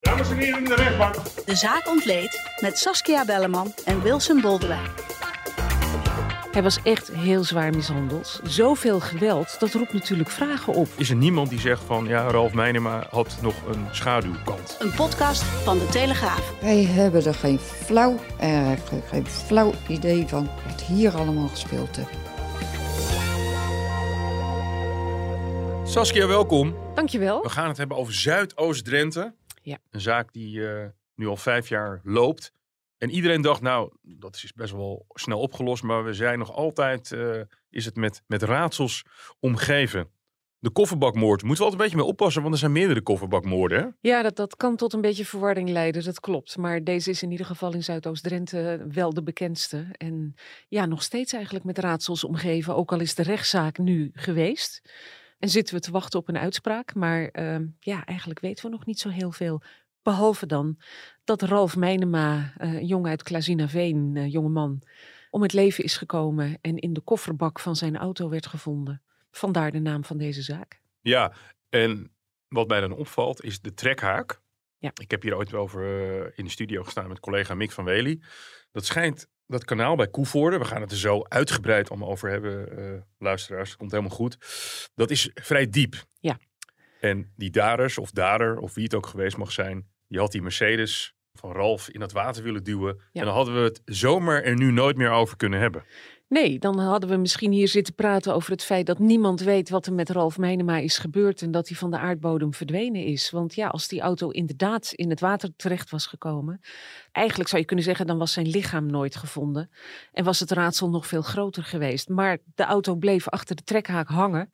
Dames en heren in de rechtbank. De zaak ontleed met Saskia Belleman en Wilson Boldewijn. Hij was echt heel zwaar mishandeld. Zoveel geweld, dat roept natuurlijk vragen op. Is er niemand die zegt van ja, Ralf Meinema had nog een schaduwkant? Een podcast van De Telegraaf. Wij hebben er geen flauw, eh, geen- geen flauw idee van wat hier allemaal gespeeld heeft. Saskia, welkom. Dankjewel. We gaan het hebben over Zuidoost-Drenthe. Ja. Een zaak die eh, nu al vijf jaar loopt. En iedereen dacht, nou, dat is best wel snel opgelost. Maar we zijn nog altijd, eh, is het met, met raadsels omgeven. De kofferbakmoord. Moeten we altijd een beetje mee oppassen, want er zijn meerdere kofferbakmoorden. Hè? Ja, dat, dat kan tot een beetje verwarring leiden, dat klopt. Maar deze is in ieder geval in Zuidoost-Drenthe wel de bekendste. En ja, nog steeds eigenlijk met raadsels omgeven. Ook al is de rechtszaak nu geweest. En zitten we te wachten op een uitspraak. Maar ehm, ja, eigenlijk weten we nog niet zo heel veel. Behalve dan dat Ralf Meinema, eh, een jongen uit Klazinaveen, uh, jonge man, om het leven is gekomen en in de kofferbak van zijn auto werd gevonden. Vandaar de naam van deze zaak. Ja, en wat mij dan opvalt is de trekhaak. Ja. Ik heb hier ooit over uh, in de studio gestaan met collega Mick van Wely. Dat schijnt dat kanaal bij Koevoorde, we gaan het er zo uitgebreid allemaal over hebben, uh, luisteraars, dat komt helemaal goed. Dat is vrij diep. Ja. En die daders of dader, of wie het ook geweest mag zijn, die had die Mercedes van Ralf in het water willen duwen. Ja. En dan hadden we het zomaar er nu nooit meer over kunnen hebben. Nee, dan hadden we misschien hier zitten praten over het feit dat niemand weet wat er met Ralf Meinema is gebeurd en dat hij van de aardbodem verdwenen is. Want ja, als die auto inderdaad in het water terecht was gekomen, eigenlijk zou je kunnen zeggen, dan was zijn lichaam nooit gevonden en was het raadsel nog veel groter geweest. Maar de auto bleef achter de trekhaak hangen.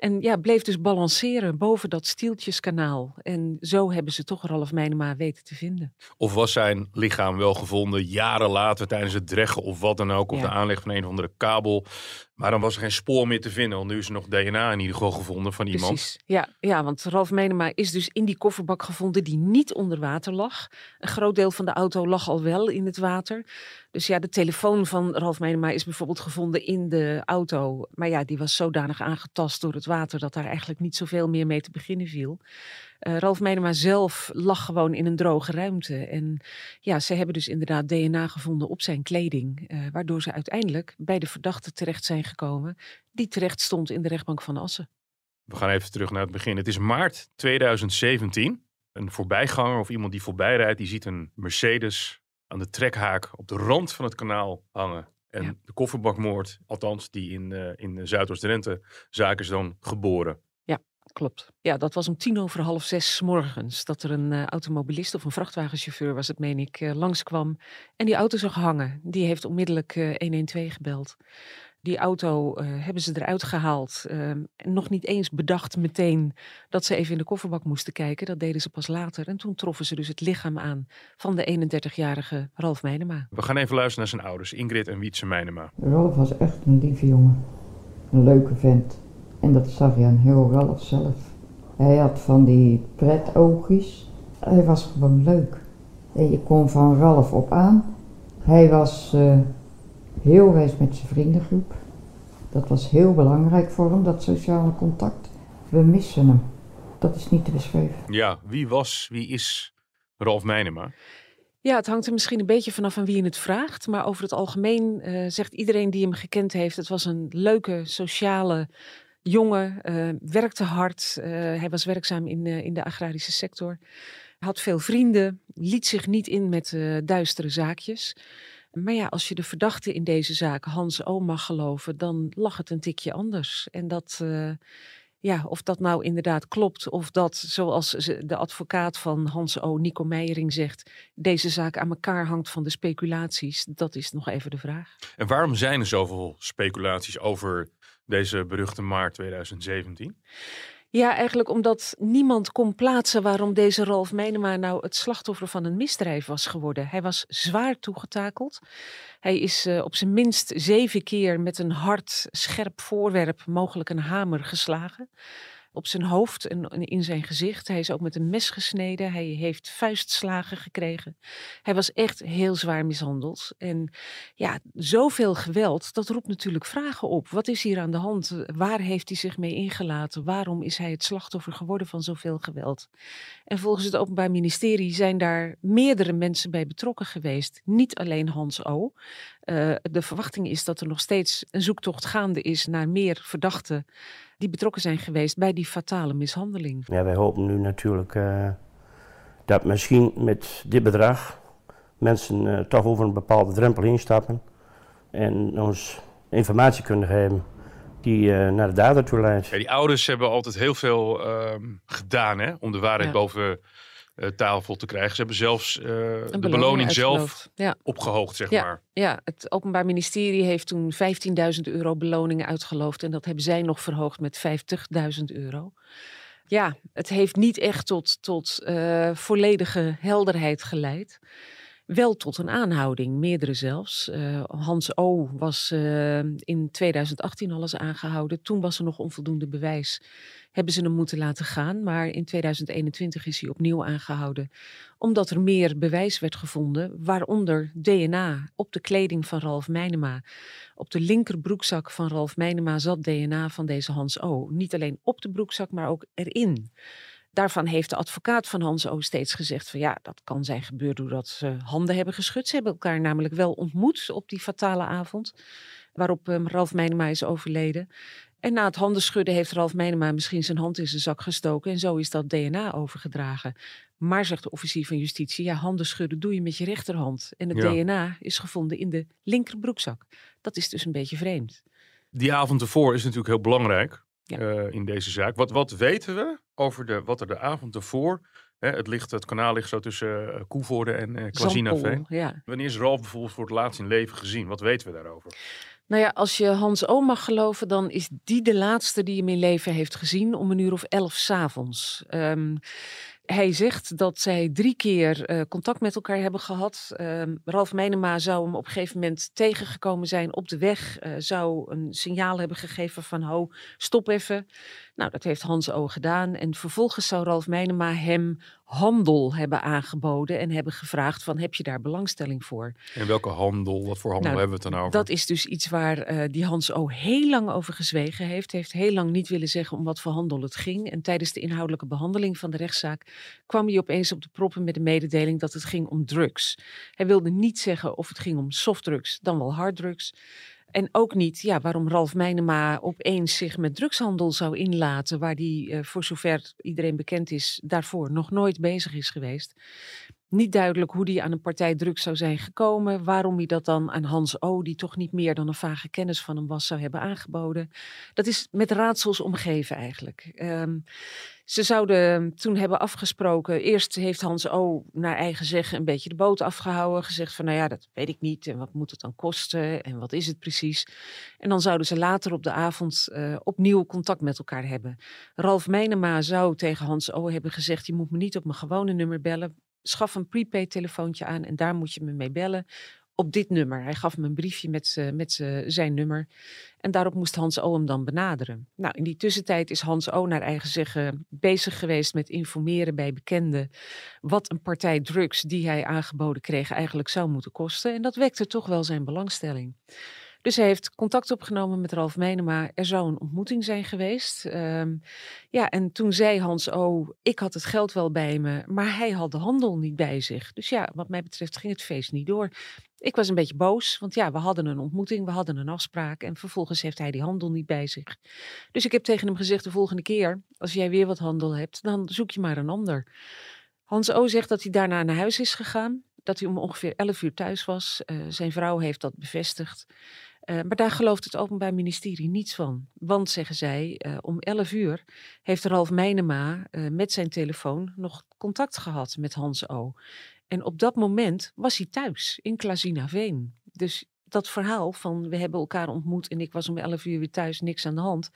En ja, bleef dus balanceren boven dat stieltjeskanaal. En zo hebben ze toch Ralf Meinema weten te vinden. Of was zijn lichaam wel gevonden jaren later tijdens het dreggen of wat dan ook. Of Ja. de aanleg van een of andere kabel. Maar dan was er geen spoor meer te vinden. Want nu is er nog DNA in ieder geval gevonden van iemand. Precies. Ja, ja, want Ralf Menema is dus in die kofferbak gevonden die niet onder water lag. Een groot deel van de auto lag al wel in het water. Dus ja, de telefoon van Ralf Menema is bijvoorbeeld gevonden in de auto. Maar ja, die was zodanig aangetast door het water dat daar eigenlijk niet zoveel meer mee te beginnen viel. Eh, Ralf Menema zelf lag gewoon in een droge ruimte. En ja, ze hebben dus inderdaad DNA gevonden op zijn kleding. eh, waardoor ze uiteindelijk bij de verdachte terecht zijn gekomen. Die terecht stond in de rechtbank van Assen. We gaan even terug naar het begin. Het is maart 2017. Een voorbijganger of iemand die voorbij rijdt, die ziet een Mercedes aan de trekhaak op de rand van het kanaal hangen. En Ja. de kofferbakmoord, althans die in, eh in Zuidoost-Drenthe zaak is dan geboren. Klopt. Ja, dat was om tien over half zes 's morgens. Dat er een eh, automobilist of een vrachtwagenchauffeur was het, meen ik, eh, langskwam. En die auto zag hangen. Die heeft onmiddellijk eh, 112 gebeld. Die auto eh, hebben ze eruit gehaald. eh, en nog niet eens bedacht meteen dat ze even in de kofferbak moesten kijken. Dat deden ze pas later. En toen troffen ze dus het lichaam aan van de 31-jarige Ralf Meinema. We gaan even luisteren naar zijn ouders, Ingrid en Wietse Meinema. Ralf was echt een lieve jongen. Een leuke vent. En dat zag je aan heel Ralf zelf. Hij had van die pretoogjes. Hij was gewoon leuk. En je kon van Ralf op aan. Hij was eh, heel wijs met zijn vriendengroep. Dat was heel belangrijk voor hem, dat sociale contact. We missen hem. Dat is niet te beschrijven. Ja, wie was, wie is Ralf Meinema? Ja, het hangt er misschien een beetje vanaf aan wie je het vraagt. Maar over het algemeen eh, zegt iedereen die hem gekend heeft: het was een leuke, sociale jongen. eh, werkte hard. eh, hij was werkzaam in, eh, in de agrarische sector. Had veel vrienden. Liet zich niet in met duistere zaakjes. Maar ja, als je de verdachte in deze zaak, Hans O, mag geloven, dan lag het een tikje anders. En dat. ja, of dat nou inderdaad klopt, of dat, zoals de advocaat van Hans O. Nico Meijering zegt, deze zaak aan elkaar hangt van de speculaties, dat is nog even de vraag. En waarom zijn er zoveel speculaties over deze beruchte maart 2017? Ja, eigenlijk omdat niemand kon plaatsen waarom deze Ralf Meinema nou het slachtoffer van een misdrijf was geworden. Hij was zwaar toegetakeld. Hij is uh, op zijn minst zeven keer met een hard, scherp voorwerp, mogelijk een hamer, geslagen op zijn hoofd en in zijn gezicht. Hij is ook met een mes gesneden. Hij heeft vuistslagen gekregen. Hij was echt heel zwaar mishandeld. En ja, zoveel geweld, dat roept natuurlijk vragen op. Wat is hier aan de hand? Waar heeft hij zich mee ingelaten? Waarom is hij het slachtoffer geworden van zoveel geweld? En volgens het Openbaar Ministerie zijn daar meerdere mensen bij betrokken geweest. Niet alleen Hans O. Uh, de verwachting is dat er nog steeds een zoektocht gaande is naar meer verdachten die betrokken zijn geweest bij die fatale mishandeling. Ja, wij hopen nu natuurlijk uh, dat misschien met dit bedrag mensen uh, toch over een bepaalde drempel instappen en ons informatie kunnen geven die uh, naar de dader toe leidt. Ja, die ouders hebben altijd heel veel ehm, gedaan hè, om de waarheid ja. boven tafel te krijgen. Ze hebben zelfs uh, de beloning zelf ja. opgehoogd, zeg ja. maar. Ja, het Openbaar Ministerie heeft toen 15.000 euro beloningen uitgeloofd. En dat hebben zij nog verhoogd met 50.000 euro. Ja, het heeft niet echt tot, tot uh, volledige helderheid geleid. Wel tot een aanhouding, meerdere zelfs. Uh, Hans O. was uh, in 2018 al eens aangehouden. Toen was er nog onvoldoende bewijs. Hebben ze hem moeten laten gaan. Maar in 2021 is hij opnieuw aangehouden. Omdat er meer bewijs werd gevonden. Waaronder DNA op de kleding van Ralf Meinema. Op de linkerbroekzak van Ralf Meinema zat DNA van deze Hans O. Niet alleen op de broekzak, maar ook erin. Daarvan heeft de advocaat van Hans O. steeds gezegd van ja, dat kan zijn gebeurd doordat ze handen hebben geschud. Ze hebben elkaar namelijk wel ontmoet op die fatale avond waarop um, Ralf Meinema is overleden. En na het handenschudden heeft Ralf Meinema misschien zijn hand in zijn zak gestoken en zo is dat DNA overgedragen. Maar zegt de officier van justitie, ja, handen schudden doe je met je rechterhand. En het ja. DNA is gevonden in de linkerbroekzak. Dat is dus een beetje vreemd. Die avond ervoor is natuurlijk heel belangrijk ja. uh, in deze zaak. Wat, wat weten we over de, wat er de avond ervoor... Hè, het, ligt, het kanaal ligt zo tussen uh, Koevoorde en uh, Klazinaveen. Ja. Wanneer is Ralf bijvoorbeeld voor het laatst in leven gezien? Wat weten we daarover? Nou ja, als je Hans O mag geloven, dan is die de laatste die hem in leven heeft gezien om een uur of elf s'avonds. Um, hij zegt dat zij drie keer uh, contact met elkaar hebben gehad. Uh, Ralf Meinema zou hem op een gegeven moment tegengekomen zijn op de weg. Uh, zou een signaal hebben gegeven van ho, stop even. Nou, dat heeft Hans O gedaan. En vervolgens zou Ralf Meinema hem handel hebben aangeboden en hebben gevraagd van heb je daar belangstelling voor? En welke handel? Wat voor handel nou, hebben we het dan over? Dat is dus iets waar uh, die Hans O heel lang over gezwegen heeft. Heeft heel lang niet willen zeggen om wat voor handel het ging. En tijdens de inhoudelijke behandeling van de rechtszaak kwam hij opeens op de proppen met de mededeling dat het ging om drugs. Hij wilde niet zeggen of het ging om softdrugs dan wel harddrugs. En ook niet ja, waarom Ralf Meinema opeens zich met drugshandel zou inlaten, waar die, uh, voor zover iedereen bekend is, daarvoor nog nooit bezig is geweest. Niet duidelijk hoe die aan een partij drugs zou zijn gekomen, waarom hij dat dan aan Hans O., die toch niet meer dan een vage kennis van hem was, zou hebben aangeboden. Dat is met raadsels omgeven eigenlijk. Um, ze zouden toen hebben afgesproken. Eerst heeft Hans O. naar eigen zeggen een beetje de boot afgehouden. Gezegd van nou ja, dat weet ik niet. En wat moet het dan kosten? En wat is het precies? En dan zouden ze later op de avond uh, opnieuw contact met elkaar hebben. Ralf Meinema zou tegen Hans O. hebben gezegd: Je moet me niet op mijn gewone nummer bellen. Schaf een prepaid telefoontje aan en daar moet je me mee bellen op dit nummer. Hij gaf me een briefje met, met zijn nummer. En daarop moest Hans O. hem dan benaderen. Nou, in die tussentijd is Hans O. naar eigen zeggen bezig geweest met informeren bij bekenden. wat een partij drugs die hij aangeboden kreeg eigenlijk zou moeten kosten. En dat wekte toch wel zijn belangstelling. Dus hij heeft contact opgenomen met Ralf Meinema. Er zou een ontmoeting zijn geweest. Um, ja, en toen zei Hans O, ik had het geld wel bij me, maar hij had de handel niet bij zich. Dus ja, wat mij betreft ging het feest niet door. Ik was een beetje boos, want ja, we hadden een ontmoeting, we hadden een afspraak en vervolgens heeft hij die handel niet bij zich. Dus ik heb tegen hem gezegd, de volgende keer, als jij weer wat handel hebt, dan zoek je maar een ander. Hans O zegt dat hij daarna naar huis is gegaan, dat hij om ongeveer 11 uur thuis was. Uh, zijn vrouw heeft dat bevestigd. Uh, maar daar gelooft het Openbaar Ministerie niets van. Want, zeggen zij, uh, om 11 uur heeft Ralf Meinema uh, met zijn telefoon nog contact gehad met Hans O. En op dat moment was hij thuis in Klazinaveen. Dus dat verhaal van we hebben elkaar ontmoet en ik was om 11 uur weer thuis, niks aan de hand,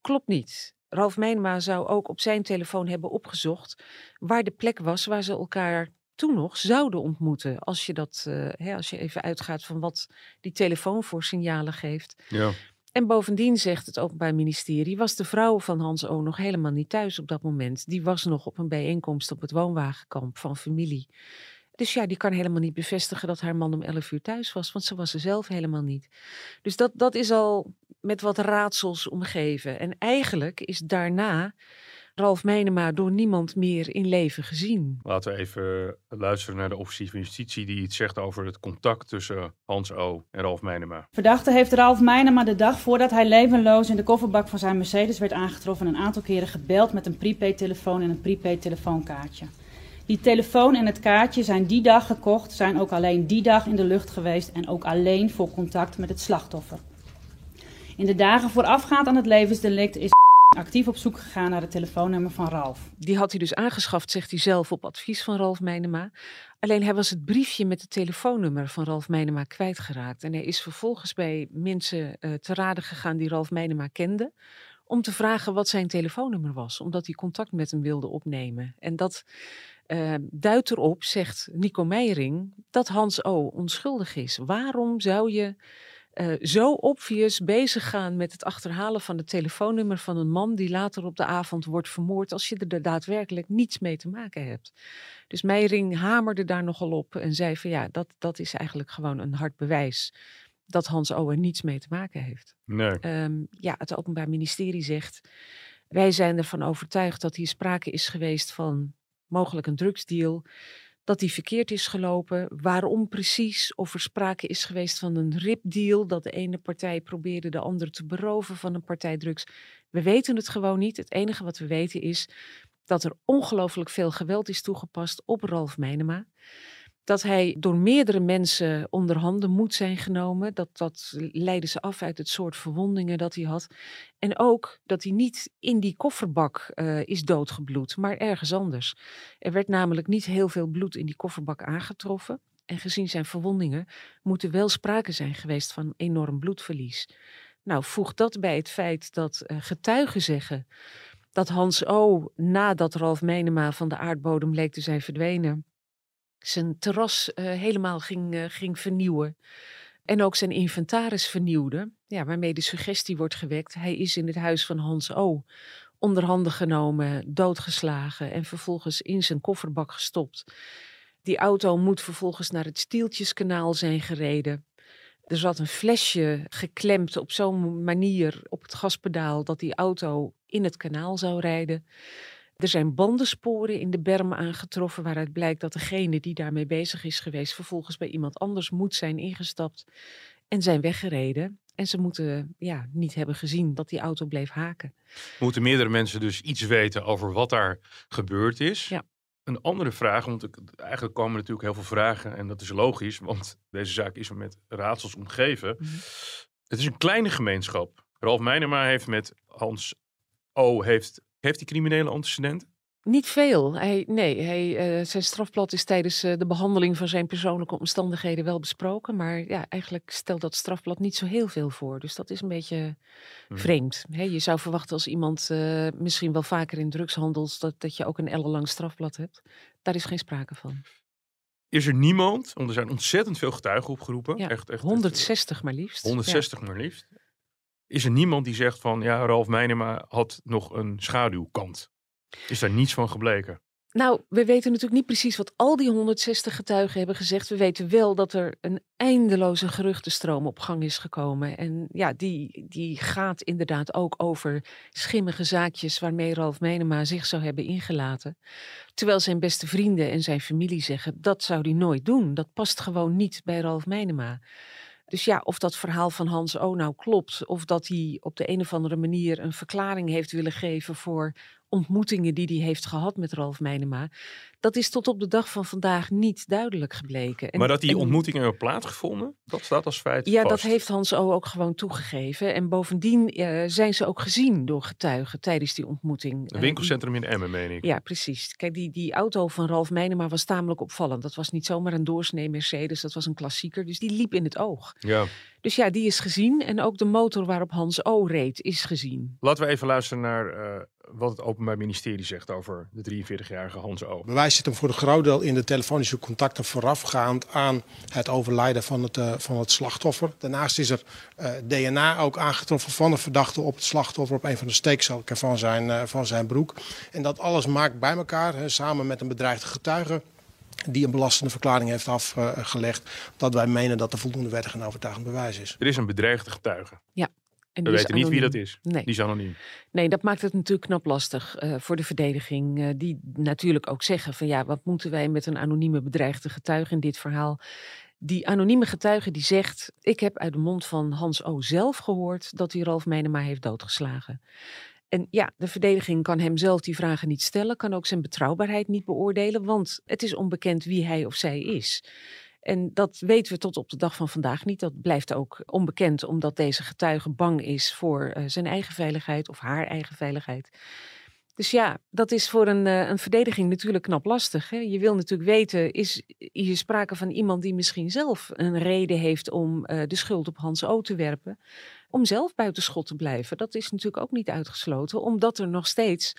klopt niet. Ralf Meinema zou ook op zijn telefoon hebben opgezocht waar de plek was waar ze elkaar toen nog zouden ontmoeten. Als je, dat, uh, hè, als je even uitgaat van wat die telefoon voor signalen geeft. Ja. En bovendien zegt het Openbaar Ministerie, was de vrouw van Hans O. nog helemaal niet thuis op dat moment. Die was nog op een bijeenkomst op het woonwagenkamp van familie. Dus ja, die kan helemaal niet bevestigen dat haar man om 11 uur thuis was, want ze was er zelf helemaal niet. Dus dat, dat is al met wat raadsels omgeven. En eigenlijk is daarna Ralf Meinema door niemand meer in leven gezien. Laten we even luisteren naar de officier van justitie die iets zegt over het contact tussen Hans O. en Ralf Meinema. Verdachte heeft Ralf Meinema de dag voordat hij levenloos in de kofferbak van zijn Mercedes werd aangetroffen een aantal keren gebeld met een prepaid telefoon en een prepaid telefoonkaartje. Die telefoon en het kaartje zijn die dag gekocht, zijn ook alleen die dag in de lucht geweest en ook alleen voor contact met het slachtoffer. In de dagen voorafgaand aan het levensdelict is actief op zoek gegaan naar het telefoonnummer van Ralf. Die had hij dus aangeschaft, zegt hij zelf, op advies van Ralf Meinema. Alleen hij was het briefje met het telefoonnummer van Ralf Meinema kwijtgeraakt. En hij is vervolgens bij mensen uh, te raden gegaan die Ralf Meinema kenden. Om te vragen wat zijn telefoonnummer was. Omdat hij contact met hem wilde opnemen. En dat uh, duidt erop, zegt Nico Meijering, dat Hans O. onschuldig is. Waarom zou je uh, zo obvious bezig gaan met het achterhalen van het telefoonnummer van een man die later op de avond wordt vermoord als je er daadwerkelijk niets mee te maken hebt. Dus Meijering hamerde daar nogal op en zei van ja, dat, dat is eigenlijk gewoon een hard bewijs dat Hans O. er niets mee te maken heeft. Nee. Um, ja, het Openbaar Ministerie zegt, wij zijn ervan overtuigd dat hier sprake is geweest van mogelijk een drugsdeal dat die verkeerd is gelopen. Waarom precies? Of er sprake is geweest van een ripdeal, dat de ene partij probeerde de andere te beroven van een partij drugs. We weten het gewoon niet. Het enige wat we weten is dat er ongelooflijk veel geweld is toegepast op Ralf Meinema dat hij door meerdere mensen onder handen moet zijn genomen. Dat, dat leidde ze af uit het soort verwondingen dat hij had. En ook dat hij niet in die kofferbak uh, is doodgebloed, maar ergens anders. Er werd namelijk niet heel veel bloed in die kofferbak aangetroffen. En gezien zijn verwondingen moet er wel sprake zijn geweest van enorm bloedverlies. Nou, voeg dat bij het feit dat uh, getuigen zeggen dat Hans O. nadat Ralf Menema van de aardbodem leek te zijn verdwenen zijn terras uh, helemaal ging, uh, ging vernieuwen. En ook zijn inventaris vernieuwde, ja, waarmee de suggestie wordt gewekt. Hij is in het huis van Hans O. onder handen genomen, doodgeslagen en vervolgens in zijn kofferbak gestopt. Die auto moet vervolgens naar het Stieltjeskanaal zijn gereden. Er zat een flesje geklemd op zo'n manier op het gaspedaal dat die auto in het kanaal zou rijden. Er zijn bandensporen in de berm aangetroffen waaruit blijkt dat degene die daarmee bezig is geweest vervolgens bij iemand anders moet zijn ingestapt en zijn weggereden. En ze moeten ja, niet hebben gezien dat die auto bleef haken. Moeten meerdere mensen dus iets weten over wat daar gebeurd is? Ja. Een andere vraag, want eigenlijk komen natuurlijk heel veel vragen en dat is logisch, want deze zaak is met raadsels omgeven. Mhm. Het is een kleine gemeenschap. Ralf Meinema heeft met Hans O. heeft heeft hij criminele antecedenten? Niet veel. Hij, nee, hij, uh, zijn strafblad is tijdens uh, de behandeling van zijn persoonlijke omstandigheden wel besproken. Maar ja, eigenlijk stelt dat strafblad niet zo heel veel voor. Dus dat is een beetje hmm. vreemd. He, je zou verwachten als iemand uh, misschien wel vaker in drugs handelt, dat, dat je ook een ellenlang strafblad hebt. Daar is geen sprake van. Is er niemand, want er zijn ontzettend veel getuigen opgeroepen. Ja, echt, echt, 160 echt, maar liefst. 160 ja. maar liefst. Is er niemand die zegt van ja, Ralf Meinema had nog een schaduwkant? Is daar niets van gebleken? Nou, we weten natuurlijk niet precies wat al die 160 getuigen hebben gezegd. We weten wel dat er een eindeloze geruchtenstroom op gang is gekomen. En ja, die, die gaat inderdaad ook over schimmige zaakjes waarmee Ralf Menema zich zou hebben ingelaten. Terwijl zijn beste vrienden en zijn familie zeggen dat zou hij nooit doen. Dat past gewoon niet bij Ralf Menema. Dus ja, of dat verhaal van Hans O nou klopt, of dat hij op de een of andere manier een verklaring heeft willen geven voor ontmoetingen die hij heeft gehad met Ralf Meinema. Dat is tot op de dag van vandaag niet duidelijk gebleken. En- maar dat die en- ontmoetingen hebben plaatsgevonden, dat staat als feit Ja, dat heeft Hans O. ook gewoon toegegeven. En bovendien eh, zijn ze ook gezien door getuigen tijdens die ontmoeting. Een Eh, winkelcentrum in Emmen, meen ik. ja, precies. Kijk, die, die auto van Ralf Meinema was tamelijk opvallend. Dat was niet zomaar een doorsnee Mercedes, dat was een klassieker. Dus die liep in het oog. Ja. Dus ja, die is gezien. En ook de motor waarop Hans O. reed is gezien. Laten we even luisteren naar eh, wat het Openbaar Ministerie zegt over de 43-jarige Hans O. Bewijs zit hem voor een groot deel in de telefonische contacten voorafgaand aan het overlijden van het, eh, van het slachtoffer. Daarnaast is er eh, DNA ook aangetroffen van de verdachte op het slachtoffer op een van de steekselken van zijn, eh, van zijn broek. En dat alles maakt bij elkaar, hè, samen met een bedreigde getuige die een belastende verklaring heeft afgelegd, dat wij menen dat er voldoende wettig en overtuigend bewijs is. Er is een bedreigde getuige. En We weten niet wie dat is. Nee. Die is anoniem. Nee, dat maakt het natuurlijk knap lastig eh, voor de verdediging. eh, die natuurlijk ook zeggen van ja, wat moeten wij met een anonieme bedreigde getuige in dit verhaal? Die anonieme getuige die zegt, ik heb uit de mond van Hans O. zelf gehoord dat hij Ralf Meinema heeft doodgeslagen. En ja, de verdediging kan hem zelf die vragen niet stellen, kan ook zijn betrouwbaarheid niet beoordelen, want het is onbekend wie hij of zij is. En dat weten we tot op de dag van vandaag niet. Dat blijft ook onbekend, omdat deze getuige bang is voor eh, zijn eigen veiligheid of haar eigen veiligheid. Dus ja, dat is voor een, eh, een verdediging natuurlijk knap lastig. Hè? Je wil natuurlijk weten, is hier sprake van iemand die misschien zelf een reden heeft om eh, de schuld op Hans O. te werpen? Om zelf buiten schot te blijven. Dat is natuurlijk ook niet uitgesloten, omdat er nog steeds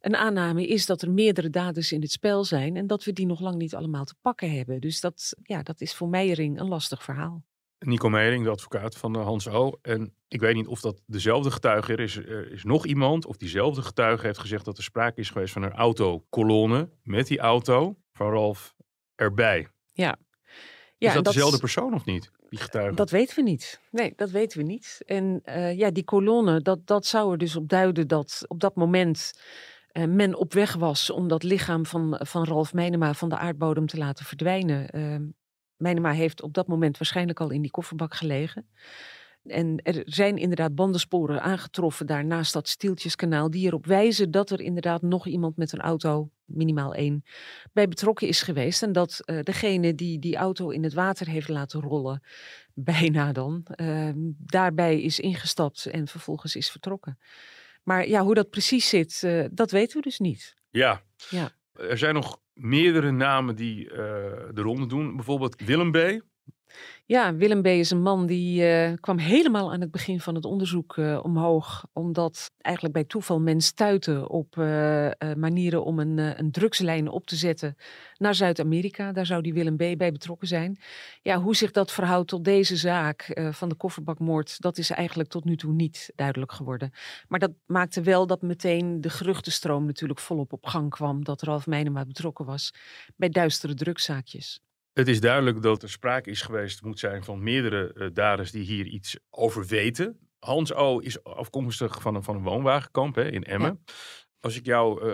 een aanname is dat er meerdere daders in het spel zijn en dat we die nog lang niet allemaal te pakken hebben. Dus dat, ja, dat is voor Meijering een lastig verhaal. Nico Meijering, de advocaat van eh, Hans O. En ik weet niet of dat dezelfde getuige is. Er is nog iemand, of diezelfde getuige heeft gezegd dat er sprake is geweest van een autokolonne met die auto van Ralf erbij. Ja, is en dat dezelfde persoon of niet? Dat weten we niet. Nee, dat weten we niet. En eh, ja, die kolonne, dat, dat zou er dus op duiden dat op dat moment eh, men op weg was om dat lichaam van, van Ralf Meinema van de aardbodem te laten verdwijnen. Uh, Meinema heeft op dat moment waarschijnlijk al in die kofferbak gelegen. En er zijn inderdaad bandensporen aangetroffen daar naast dat Stieltjeskanaal die erop wijzen dat er inderdaad nog iemand met een auto, minimaal één, bij betrokken is geweest. En dat uh, degene die die auto in het water heeft laten rollen, bijna dan, uh, daarbij is ingestapt en vervolgens is vertrokken. Maar ja, hoe dat precies zit, uh, dat weten we dus niet. Ja. ja. Er zijn nog meerdere namen die uh, de ronde doen. Bijvoorbeeld Willem B. Ja, Willem B. is een man die uh, kwam helemaal aan het begin van het onderzoek uh, omhoog. Omdat eigenlijk bij toeval men stuitte op uh, manieren om een, een, drugslijn op te zetten naar Zuid-Amerika. Daar zou die Willem B. bij betrokken zijn. Ja, hoe zich dat verhoudt tot deze zaak eh, van de kofferbakmoord, dat is eigenlijk tot nu toe niet duidelijk geworden. Maar dat maakte wel dat meteen de geruchtenstroom natuurlijk volop op gang kwam. Dat Ralf Meinema betrokken was bij duistere drugszaakjes. Het is duidelijk dat er sprake is geweest, moet zijn, van meerdere uh, daders die hier iets over weten. Hans O. is afkomstig van een, van een woonwagenkamp hè, in Emmen. Ja. Als ik jouw uh,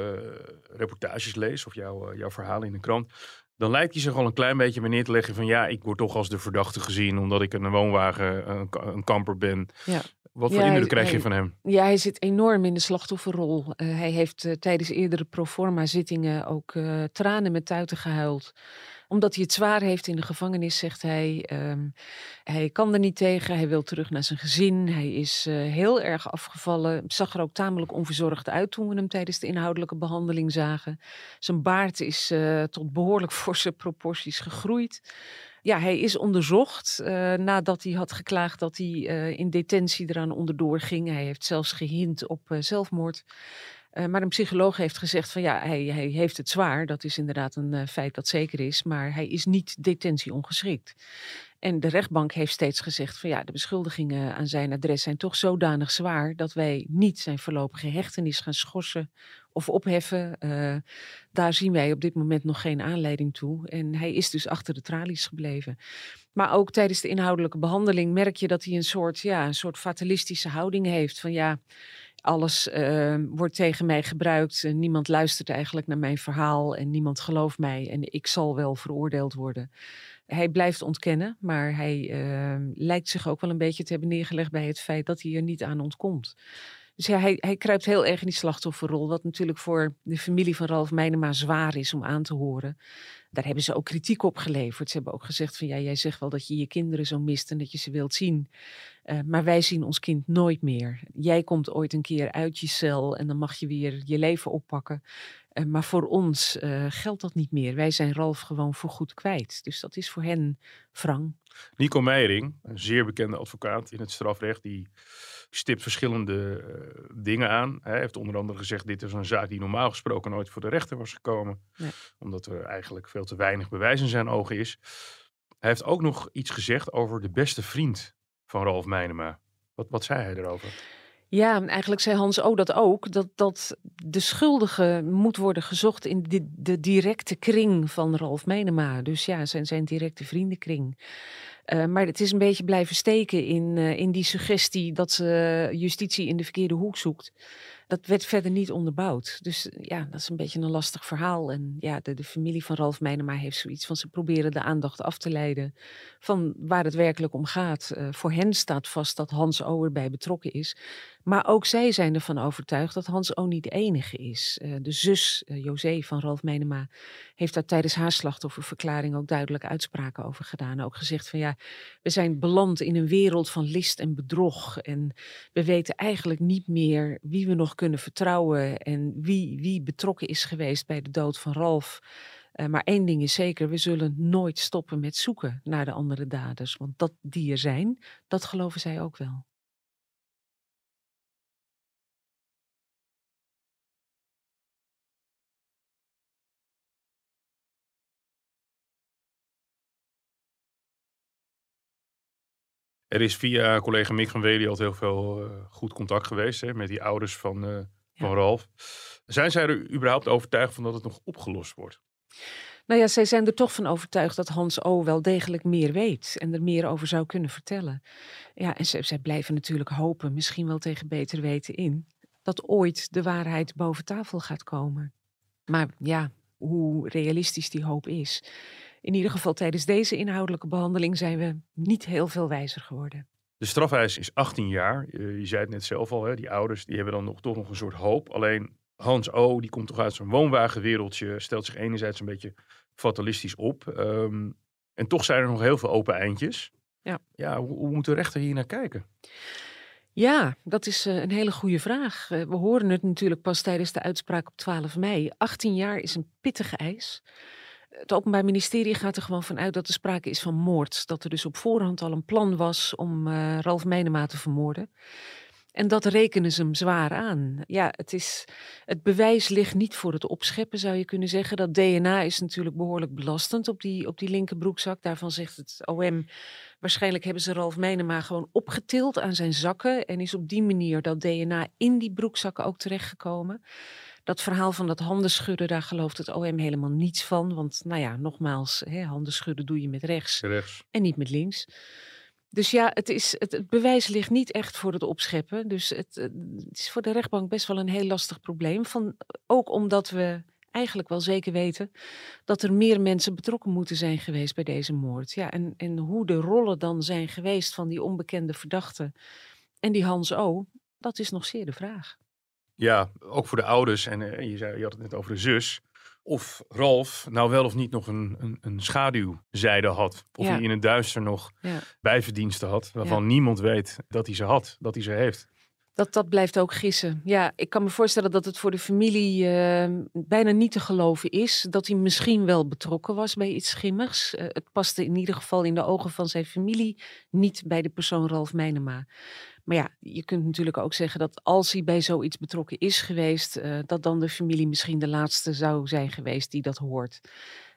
reportages lees of jouw, uh, jouw verhalen in de krant, dan lijkt hij zich al een klein beetje weer neer te leggen van ja, ik word toch als de verdachte gezien omdat ik een woonwagen, een, een kamper ben. Ja. Wat voor ja, indruk krijg hij, je van hem? Ja, hij zit enorm in de slachtofferrol. Uh, hij heeft uh, tijdens eerdere proforma zittingen ook uh, tranen met tuiten gehuild omdat hij het zwaar heeft in de gevangenis, zegt hij. Um, hij kan er niet tegen, hij wil terug naar zijn gezin. Hij is uh, heel erg afgevallen, zag er ook tamelijk onverzorgd uit toen we hem tijdens de inhoudelijke behandeling zagen. Zijn baard is uh, tot behoorlijk forse proporties gegroeid. Ja, hij is onderzocht uh, nadat hij had geklaagd dat hij in detentie eraan onderdoor ging. Hij heeft zelfs gehint op zelfmoord. Uh, maar een psycholoog heeft gezegd van ja, hij, heeft het zwaar. Dat is inderdaad een uh, feit dat zeker is. Maar hij is niet detentie ongeschikt. En de rechtbank heeft steeds gezegd van ja, de beschuldigingen aan zijn adres zijn toch zodanig zwaar dat wij niet zijn voorlopige hechtenis gaan schorsen of opheffen. Uh, daar zien wij op dit moment nog geen aanleiding toe. En hij is dus achter de tralies gebleven. Maar ook tijdens de inhoudelijke behandeling merk je dat hij een soort, ja, een soort fatalistische houding heeft. Van ja, alles uh, wordt tegen mij gebruikt. En niemand luistert eigenlijk naar mijn verhaal en niemand gelooft mij. En ik zal wel veroordeeld worden. Hij blijft ontkennen, maar hij uh, lijkt zich ook wel een beetje te hebben neergelegd bij het feit dat hij er niet aan ontkomt. Dus ja, hij, hij kruipt heel erg in die slachtofferrol. Wat natuurlijk voor de familie van Ralf Meinema zwaar is om aan te horen. Daar hebben ze ook kritiek op geleverd. Ze hebben ook gezegd van ja, jij zegt wel dat je je kinderen zo mist en dat je ze wilt zien. Uh, maar wij zien ons kind nooit meer. Jij komt ooit een keer uit je cel en dan mag je weer je leven oppakken. Uh, maar voor ons uh, geldt dat niet meer. Wij zijn Ralf gewoon voorgoed kwijt. Dus dat is voor hen wrang. Nico Meijering, een zeer bekende advocaat in het strafrecht, die stipt verschillende uh, dingen aan. Hij heeft onder andere gezegd: dit is een zaak die normaal gesproken nooit voor de rechter was gekomen, nee. omdat er eigenlijk veel te weinig bewijs in zijn ogen is. Hij heeft ook nog iets gezegd over de beste vriend van Ralf Meinema. Wat, wat zei hij erover? Ja, eigenlijk zei Hans O dat ook, dat, dat de schuldige moet worden gezocht in de, de directe kring van Ralf Menema. Dus ja, zijn, zijn directe vriendenkring. Uh, maar het is een beetje blijven steken in, uh, in die suggestie dat ze justitie in de verkeerde hoek zoekt dat werd verder niet onderbouwd. Dus ja, dat is een beetje een lastig verhaal. En ja, de, de familie van Ralf Meinema heeft zoiets van ze proberen de aandacht af te leiden van waar het werkelijk om gaat. Voor hen staat vast dat Hans O erbij betrokken is. Maar ook zij zijn ervan overtuigd dat Hans O niet de enige is. Uh, de zus, uh, José van Ralf Meinema, heeft daar tijdens haar slachtofferverklaring ook duidelijk uitspraken over gedaan. Ook gezegd van ja, we zijn beland in een wereld van list en bedrog. En we weten eigenlijk niet meer wie we nog kunnen vertrouwen en wie, wie betrokken is geweest bij de dood van Ralf. Uh, maar één ding is zeker, we zullen nooit stoppen met zoeken naar de andere daders. Want dat die er zijn, dat geloven zij ook wel. Er is via collega Mick van Wely al heel veel uh, goed contact geweest hè, met die ouders van, uh, van. Ralf. Zijn zij er überhaupt overtuigd van dat het nog opgelost wordt? Nou ja, zij zijn er toch van overtuigd dat Hans O. wel degelijk meer weet en er meer over zou kunnen vertellen. Ja, en zij, zij blijven natuurlijk hopen, misschien wel tegen beter weten in, dat ooit de waarheid boven tafel gaat komen. Maar ja, hoe realistisch die hoop is, in ieder geval tijdens deze inhoudelijke behandeling zijn we niet heel veel wijzer geworden. De strafeis is 18 jaar. Je, zei het net zelf al, hè, die ouders die hebben dan nog, toch nog een soort hoop. Alleen Hans O, die komt toch uit zo'n woonwagenwereldje, stelt zich enerzijds een beetje fatalistisch op. Um, en toch zijn er nog heel veel open eindjes. Ja. Ja, hoe, hoe moet de rechter hier naar kijken? Ja, dat is uh, een hele goede vraag. Uh, we horen het natuurlijk pas tijdens de uitspraak op 12 mei. 18 jaar is een pittige eis het Openbaar Ministerie gaat er gewoon vanuit dat er sprake is van moord. Dat er dus op voorhand al een plan was om uh, Ralf Meinema te vermoorden. En dat rekenen ze hem zwaar aan. Ja, het, is, het bewijs ligt niet voor het opscheppen, zou je kunnen zeggen. Dat DNA is natuurlijk behoorlijk belastend op die, op die linkerbroekzak. Daarvan zegt het OM, waarschijnlijk hebben ze Ralf Meinema gewoon opgetild aan zijn zakken. En is op die manier dat DNA in die broekzakken ook terechtgekomen. Dat verhaal van dat handen schudden, daar gelooft het OM helemaal niets van. Want nou ja, nogmaals, hè, handen schudden doe je met rechts, rechts. en niet met links. Dus ja, het, is, het, het, bewijs ligt niet echt voor het opscheppen. Dus het, het, is voor de rechtbank best wel een heel lastig probleem. Van, ook omdat we eigenlijk wel zeker weten dat er meer mensen betrokken moeten zijn geweest bij deze moord. Ja, en, en hoe de rollen dan zijn geweest van die onbekende verdachte en die Hans O., dat is nog zeer de vraag. Ja, ook voor de ouders. En uh, je, zei, je had het net over de zus. Of Ralf nou wel of niet nog een, een, een schaduwzijde had. Of ja. hij in het duister nog ja. bijverdiensten had. Waarvan niemand weet dat hij ze had, dat hij ze heeft. Dat, dat blijft ook gissen. Ja, ik kan me voorstellen dat het voor de familie uh, bijna niet te geloven is. Dat hij misschien wel betrokken was bij iets schimmigs. Uh, het paste in ieder geval in de ogen van zijn familie niet bij de persoon Ralf Meinema. Maar ja, je kunt natuurlijk ook zeggen dat als hij bij zoiets betrokken is geweest, uh, dat dan de familie misschien de laatste zou zijn geweest die dat hoort.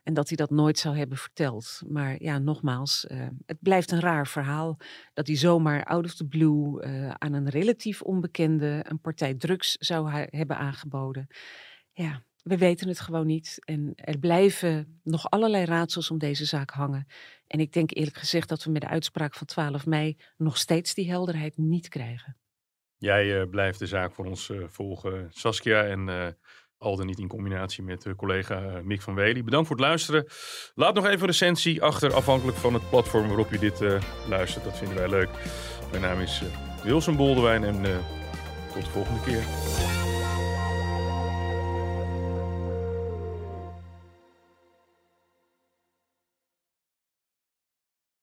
En dat hij dat nooit zou hebben verteld. Maar ja, nogmaals, uh, het blijft een raar verhaal dat hij zomaar out of the blue uh, aan een relatief onbekende een partij drugs zou hebben aangeboden. Ja, we weten het gewoon niet. En er blijven nog allerlei raadsels om deze zaak hangen. En ik denk eerlijk gezegd dat we met de uitspraak van 12 mei nog steeds die helderheid niet krijgen. Jij uh, blijft de zaak voor ons volgen, Saskia. En al dan niet in combinatie met collega Mick van Wely. Bedankt voor het luisteren. Laat nog even een recensie achter, afhankelijk van het platform waarop je dit luistert. Dat vinden wij leuk. Mijn naam is Wilson Boldewijn en Tot de volgende keer.